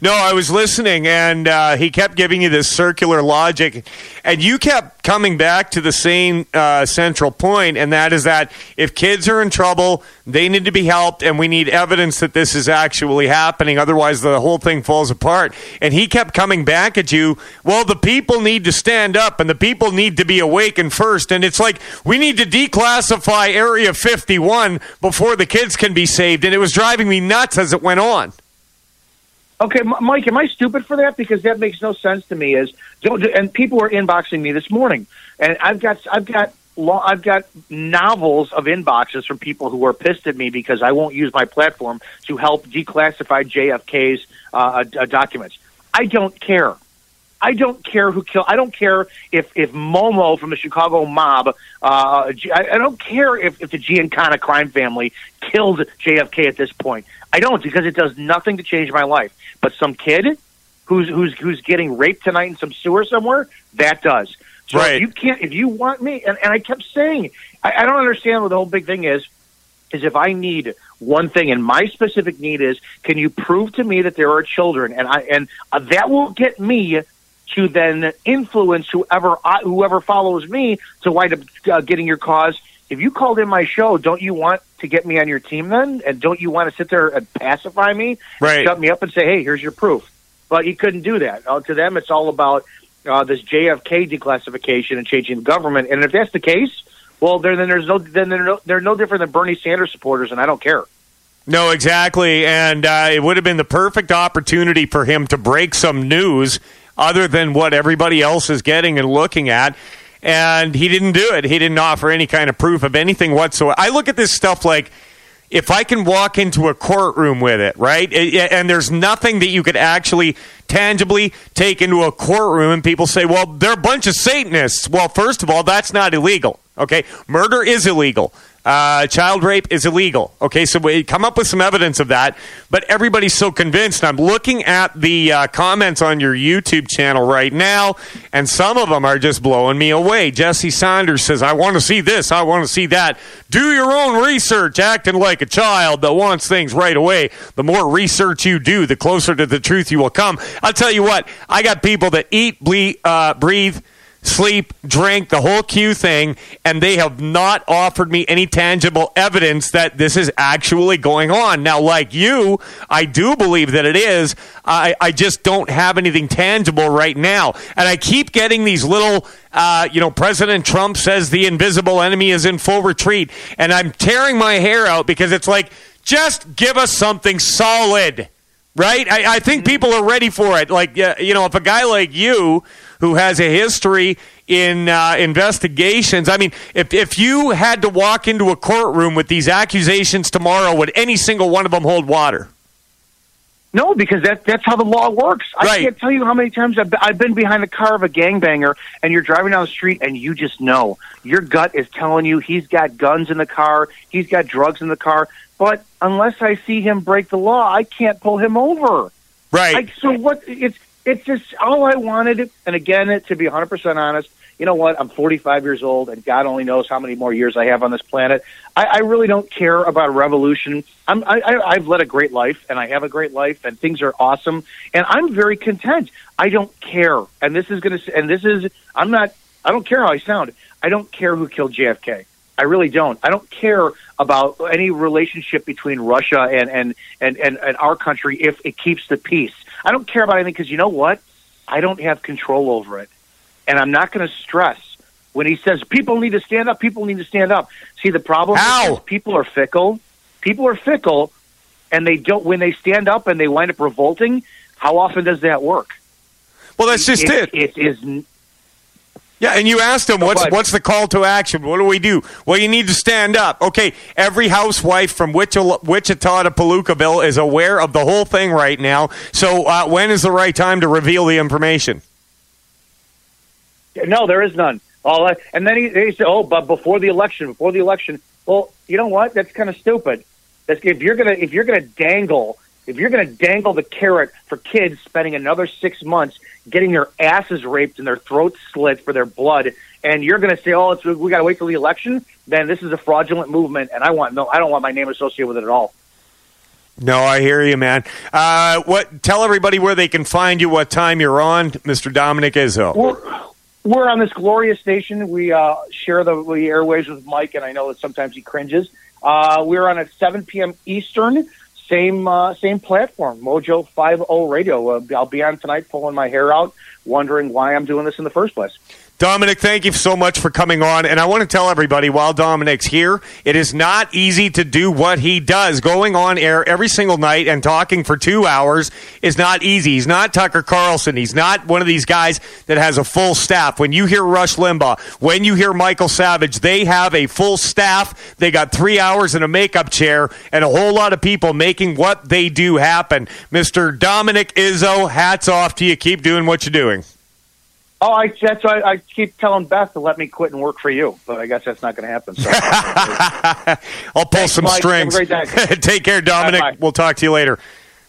No, I was listening, and uh, he kept giving you this circular logic, and you kept coming back to the same uh, central point, and that is that if kids are in trouble, they need to be helped, and we need evidence that this is actually happening. Otherwise, the whole thing falls apart. And he kept coming back at you. Well, the people need to stand up, and the people need to be awakened first. And it's like we need to declassify Area 51 before the kids can be saved. And it was driving me nuts as it went on. Okay, Mike, am I stupid for that? Because that makes no sense to me. Is don't, and people are inboxing me this morning, and I've got I've got I've got novels of inboxes from people who are pissed at me because I won't use my platform to help declassify JFK's uh, uh, documents. I don't care. I don't care who killed. I don't care if if Momo from the Chicago mob. Uh, I, I don't care if if the Giancana crime family killed JFK at this point. I don't because it does nothing to change my life. But some kid who's who's who's getting raped tonight in some sewer somewhere that does. So Right. if you can't if you want me and, and I kept saying I, I don't understand what the whole big thing is is if I need one thing, and my specific need is, can you prove to me that there are children, and I and uh, that will get me to then influence whoever I, whoever follows me to wind up uh, getting your cause. If you called in my show, don't you want to get me on your team then, and don't you want to sit there and pacify me, Right. shut me up, and say, hey, here's your proof? But you couldn't do that. Uh, to them, it's all about uh, this JFK declassification and changing the government. And if that's the case, well, then, then there's no then they're no, they're no different than Bernie Sanders supporters, and I don't care. No, exactly. And uh, it would have been the perfect opportunity for him to break some news other than what everybody else is getting and looking at. And he didn't do it. He didn't offer any kind of proof of anything whatsoever. I look at this stuff like if I can walk into a courtroom with it, right? And there's nothing that you could actually tangibly take into a courtroom, and people say, well, they're a bunch of Satanists. Well, first of all, that's not illegal, okay? Murder is illegal. Uh, child rape is illegal. Okay, so we come up with some evidence of that, but everybody's so convinced. I'm looking at the uh, comments on your YouTube channel right now, and some of them are just blowing me away. Jesse Saunders says, I want to see this, I want to see that. Do your own research, acting like a child that wants things right away. The more research you do, the closer to the truth you will come. I'll tell you what, I got people that eat, ble- uh, breathe, sleep, drink, the whole Q thing, and they have not offered me any tangible evidence that this is actually going on. Now, like you, I do believe that it is. I, I just don't have anything tangible right now. And I keep getting these little, uh, you know, President Trump says the invisible enemy is in full retreat. And I'm tearing my hair out because it's like, just give us something solid right? I, I think people are ready for it. Like, you know, if a guy like you who has a history in uh, investigations, I mean, if, if you had to walk into a courtroom with these accusations tomorrow, would any single one of them hold water? No, because that that's how the law works. I can't tell you how many times I've been, I've been behind the car of a gangbanger, and you're driving down the street, and you just know your gut is telling you he's got guns in the car, he's got drugs in the car. But unless I see him break the law, I can't pull him over. Right. Like, so what? It's it's just all I wanted. And again, to be 100 percent honest, you know what? I'm 45 years old, and God only knows how many more years I have on this planet. I, I really don't care about a revolution. I'm, I, I, I've led a great life, and I have a great life, and things are awesome, and I'm very content. I don't care, and this is going to, and this is, I'm not, I don't care how I sound. I don't care who killed JFK. I really don't. I don't care about any relationship between Russia and and and, and our country if it keeps the peace. I don't care about anything because you know what? I don't have control over it, and I'm not going to stress when he says people need to stand up. People need to stand up. See, the problem is people are fickle. People are fickle, and they don't. When they stand up and they wind up revolting, how often does that work? Well, that's just it. It is. Yeah, and you asked him, what's, what's the call to action? What do we do? Well, you need to stand up. Okay, every housewife from Wichita, to Palookaville is aware of the whole thing right now. So uh, when is the right time to reveal the information? No, there is none. All I, and then he, he said, "Oh, but before the election, before the election." Well, you know what? That's kind of stupid. That's, if you're gonna if you're gonna dangle if you're gonna dangle the carrot for kids spending another six months getting their asses raped and their throats slit for their blood, and you're gonna say, "Oh, it's, we got to wait till the election," then this is a fraudulent movement, and I want no, I don't want my name associated with it at all. No, I hear you, man. Uh, what? Tell everybody where they can find you. What time you're on, Mr. Dominic Izzo? We're, we're on this glorious station. We uh, share the, the airways with Mike, and I know that sometimes he cringes. Uh, we're on at 7 p.m. Eastern, same uh, same platform, Mojo 50 Radio. Uh, I'll be on tonight, pulling my hair out, wondering why I'm doing this in the first place. Dominic, thank you so much for coming on. And I want to tell everybody while Dominic's here, it is not easy to do what he does. Going on air every single night and talking for two hours is not easy. He's not Tucker Carlson. He's not one of these guys that has a full staff. When you hear Rush Limbaugh, when you hear Michael Savage, they have a full staff. They got three hours in a makeup chair and a whole lot of people making what they do happen. Mr. Dominic Izzo, hats off to you. Keep doing what you're doing. Oh, I, that's why I keep telling Beth to let me quit and work for you, but I guess that's not going to happen. So. [laughs] I'll pull Thanks, some Mike. strings. Have a great day. [laughs] Take care, Dominic. Bye-bye. We'll talk to you later.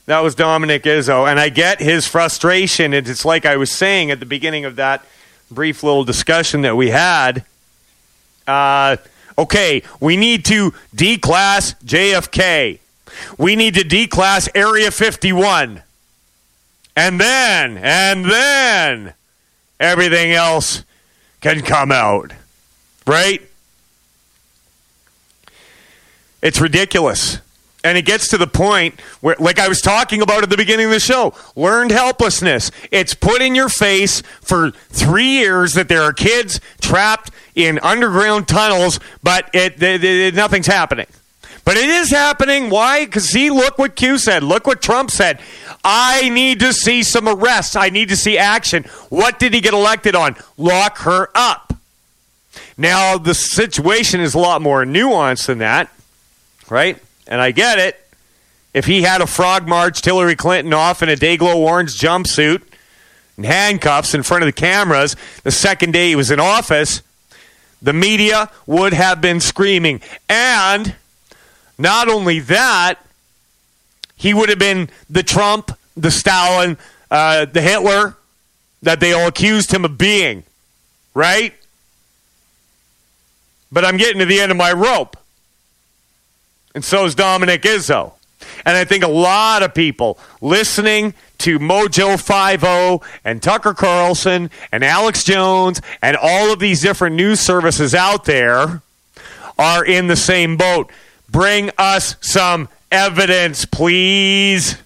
That was Dominic Izzo, and I get his frustration. And It's like I was saying at the beginning of that brief little discussion that we had. Uh, okay, we need to declass JFK. We need to declass Area 51. And then, and then, everything else can come out. Right? It's ridiculous. And it gets to the point where, like I was talking about at the beginning of the show, learned helplessness. It's put in your face for three years that there are kids trapped in underground tunnels, but it, it, it- nothing's happening. But it is happening. Why? Because see, look what Q said. Look what Trump said. I need to see some arrests. I need to see action. What did he get elected on? Lock her up. Now, the situation is a lot more nuanced than that, right? And I get it. If he had a frog marched Hillary Clinton off in a Dayglow orange jumpsuit and handcuffs in front of the cameras the second day he was in office, the media would have been screaming. And not only that, he would have been the Trump, the Stalin, uh, the Hitler that they all accused him of being, right? But I'm getting to the end of my rope. And so is Dominic Izzo. And I think a lot of people listening to Mojo 50 and Tucker Carlson and Alex Jones and all of these different news services out there are in the same boat. Bring us some evidence, please.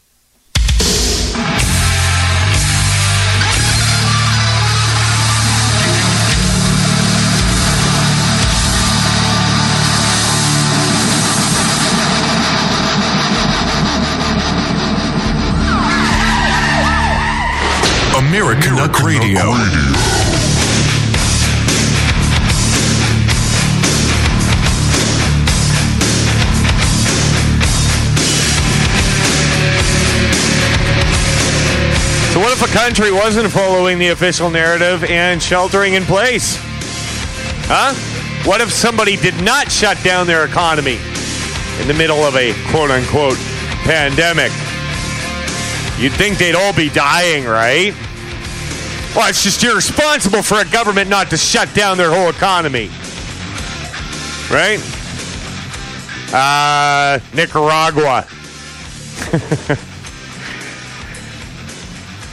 Americanuck Radio. So, a country wasn't following the official narrative and sheltering in place? Huh? What if somebody did not shut down their economy in the middle of a quote unquote pandemic? You'd think they'd all be dying, right? Well, it's just irresponsible for a government not to shut down their whole economy. Right? Uh, Nicaragua. [laughs]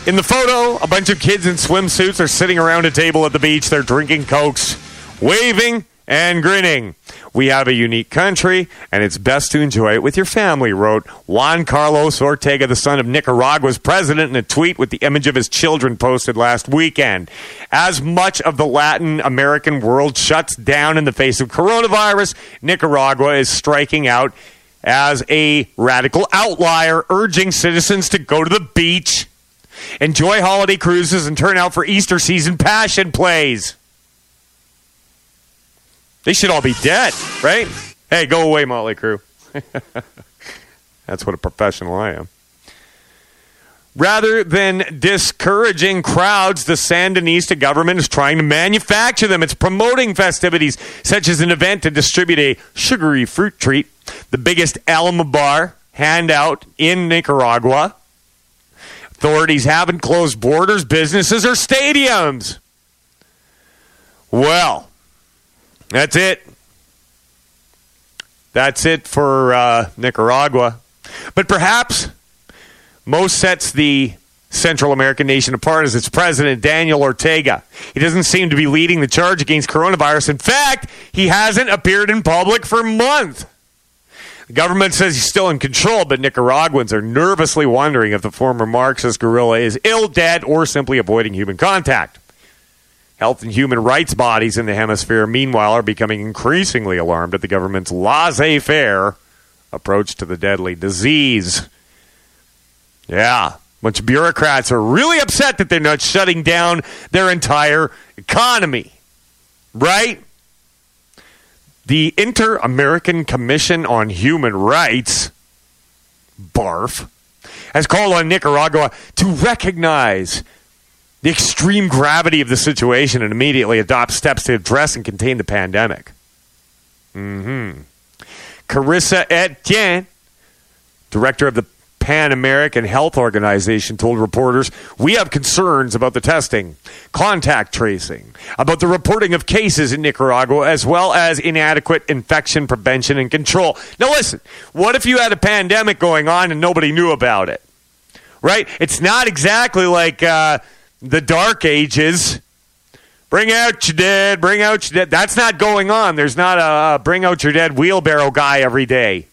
In the photo, a bunch of kids in swimsuits are sitting around a table at the beach. They're drinking cokes, waving and grinning. We have a unique country, and it's best to enjoy it with your family, wrote Juan Carlos Ortega, the son of Nicaragua's president, in a tweet with the image of his children posted last weekend. As much of the Latin American world shuts down in the face of coronavirus, Nicaragua is striking out as a radical outlier, urging citizens to go to the beach enjoy holiday cruises, and turn out for Easter season passion plays. They should all be dead, right? Hey, go away, Motley Crue. [laughs] That's what a professional I am. Rather than discouraging crowds, the Sandinista government is trying to manufacture them. It's promoting festivities such as an event to distribute a sugary fruit treat, the biggest almíbar handout in Nicaragua. Authorities haven't closed borders, businesses, or stadiums. Well, that's it. That's it for uh, Nicaragua. But perhaps most sets the Central American nation apart is its president, Daniel Ortega. He doesn't seem to be leading the charge against coronavirus. In fact, he hasn't appeared in public for months. The government says he's still in control, but Nicaraguans are nervously wondering if the former Marxist guerrilla is ill, dead, or simply avoiding human contact. Health and human rights bodies in the hemisphere, meanwhile, are becoming increasingly alarmed at the government's laissez faire approach to the deadly disease. Yeah, bunch of bureaucrats are really upset that they're not shutting down their entire economy. Right? The Inter American Commission on Human Rights, BARF, has called on Nicaragua to recognize the extreme gravity of the situation and immediately adopt steps to address and contain the pandemic. Mm-hmm. Carissa Etienne, director of the Pan American Health Organization told reporters, We have concerns about the testing, contact tracing, about the reporting of cases in Nicaragua, as well as inadequate infection prevention and control. Now, listen, what if you had a pandemic going on and nobody knew about it? Right? It's not exactly like uh, the Dark Ages. Bring out your dead, bring out your dead. That's not going on. There's not a bring out your dead wheelbarrow guy every day.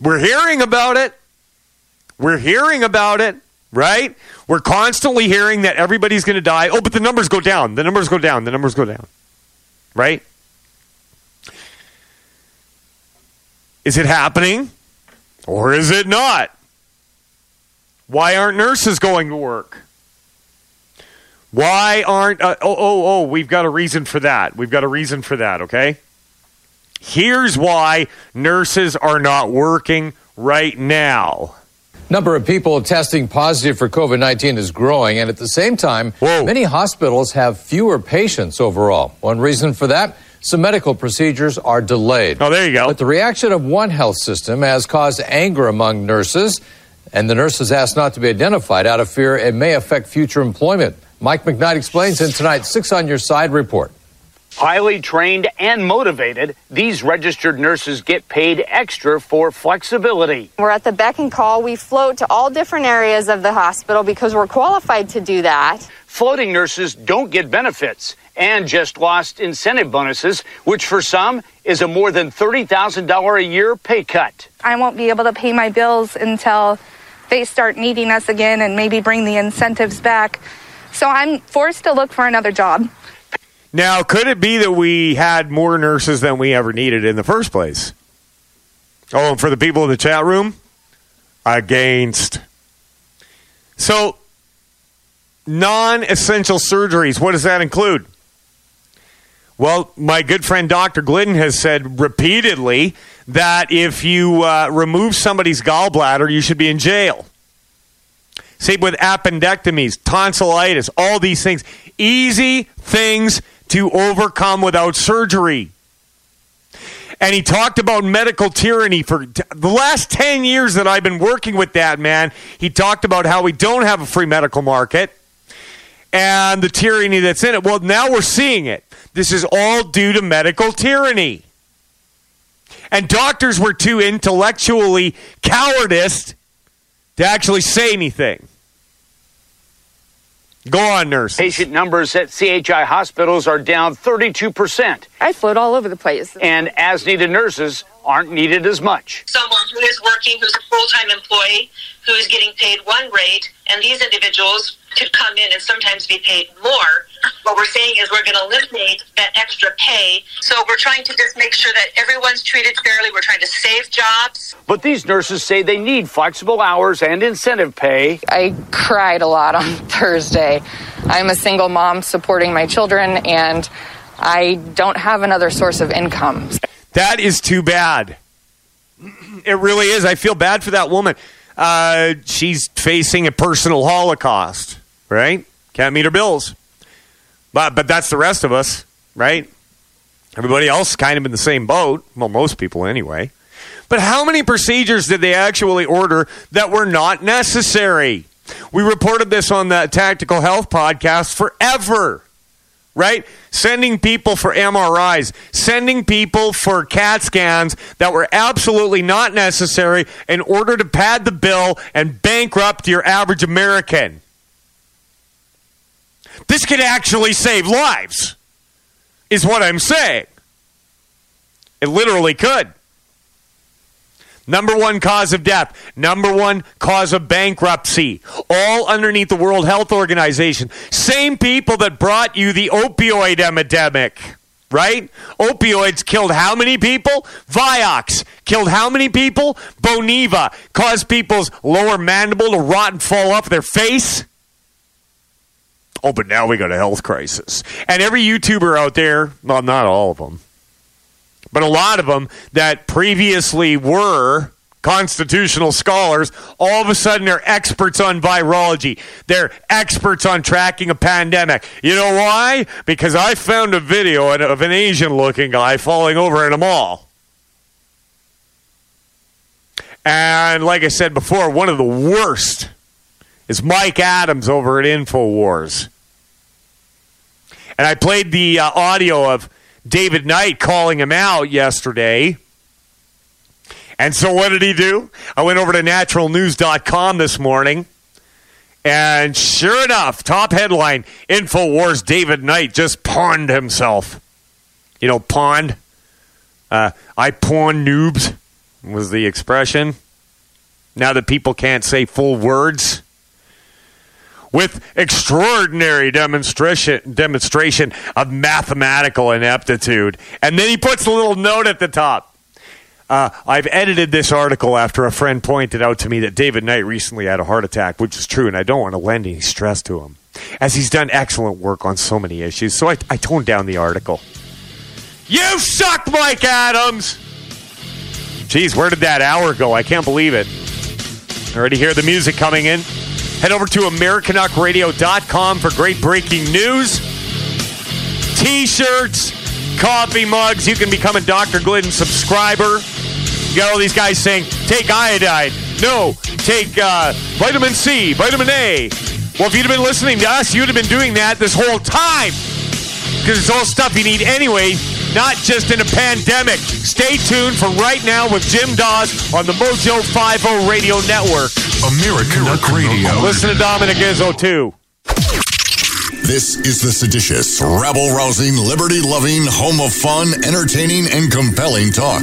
We're hearing about it. We're hearing about it, right? We're constantly hearing that everybody's going to die. Oh, but the numbers go down. The numbers go down. The numbers go down. Right? Is it happening or is it not? Why aren't nurses going to work? Why aren't uh, oh oh oh we've got a reason for that. We've got a reason for that, okay? Here's why nurses are not working right now. Number of people testing positive for COVID 19 is growing, and at the same time, many hospitals have fewer patients overall. One reason for that some medical procedures are delayed. Oh, there you go. But the reaction of one health system has caused anger among nurses, and the nurses asked not to be identified out of fear it may affect future employment. Mike McKnight explains in tonight's Six on Your Side report. Highly trained and motivated, these registered nurses get paid extra for flexibility. We're at the beck and call. We float to all different areas of the hospital because we're qualified to do that. Floating nurses don't get benefits and just lost incentive bonuses, which for some is a more than $30,000 a year pay cut. I won't be able to pay my bills until they start needing us again and maybe bring the incentives back. So I'm forced to look for another job. Now, could it be that we had more nurses than we ever needed in the first place? Oh, and for the people in the chat room, against. So, non essential surgeries, what does that include? Well, my good friend Dr. Glidden has said repeatedly that if you uh, remove somebody's gallbladder, you should be in jail. Same with appendectomies, tonsillitis, all these things. Easy things to overcome without surgery. And he talked about medical tyranny for t- the last 10 years that I've been working with that man. He talked about how we don't have a free medical market and the tyranny that's in it. Well, now we're seeing it. This is all due to medical tyranny. And doctors were too intellectually cowardice to actually say anything. Go on, nurse. Patient numbers at CHI hospitals are down 32%. I float all over the place. And as needed nurses aren't needed as much. Someone who is working, who's a full time employee, who is getting paid one rate, and these individuals could come in and sometimes be paid more. What we're saying is we're going to eliminate that extra pay. So we're trying to just make sure that everyone's treated fairly. We're trying to save jobs. But these nurses say they need flexible hours and incentive pay. I cried a lot on [laughs] Thursday. I'm a single mom supporting my children, and I don't have another source of income. That is too bad. [clears throat] It really is. I feel bad for that woman. Uh, she's facing a personal holocaust, right? Can't meet her bills. But but that's the rest of us, right? Everybody else kind of in the same boat. Well, most people anyway. But how many procedures did they actually order that were not necessary? We reported this on the Tactical Health podcast forever. right? Sending people for MRIs, sending people for CAT scans that were absolutely not necessary in order to pad the bill and bankrupt your average American. This could actually save lives, is what I'm saying. It literally could. Number one cause of death. Number one cause of bankruptcy. All underneath the World Health Organization. Same people that brought you the opioid epidemic. Right? Opioids killed how many people? Vioxx killed how many people? Boniva caused people's lower mandible to rot and fall off their face. Oh, but now we got a health crisis. And every YouTuber out there, well, not all of them, but a lot of them that previously were constitutional scholars, all of a sudden they're experts on virology. They're experts on tracking a pandemic. You know why? Because I found a video of an Asian looking guy falling over in a mall. And like I said before, one of the worst is Mike Adams over at InfoWars. And I played the uh, audio of David Knight calling him out yesterday. And so what did he do? I went over to naturalnews.com this morning. And sure enough, top headline InfoWars David Knight just pawned himself. You know, pawned. Uh, I pawn noobs was the expression. Now that people can't say full words with extraordinary demonstration demonstration of mathematical ineptitude. And then he puts a little note at the top. Uh, I've edited this article after a friend pointed out to me that David Knight recently had a heart attack, which is true, and I don't want to lend any stress to him, as he's done excellent work on so many issues. So I, I toned down the article. You suck, Mike Adams! Geez, where did that hour go? I can't believe it. Already hear the music coming in. Head over to AmericanUckradio.com for great breaking news, t shirts, coffee mugs. You can become a Dr. Glidden subscriber. You got all these guys saying, take iodine. No, take uh, vitamin C, vitamin A. Well, if you'd have been listening to us, you'd have been doing that this whole time. Because it's all stuff you need anyway, not just in a pandemic. Stay tuned for right now with Jim Dawes on the Mojo 50 Radio Network. American Radio. Listen to Dominic Izzo, too. This is the seditious, rabble rousing, liberty loving, home of fun, entertaining, and compelling talk.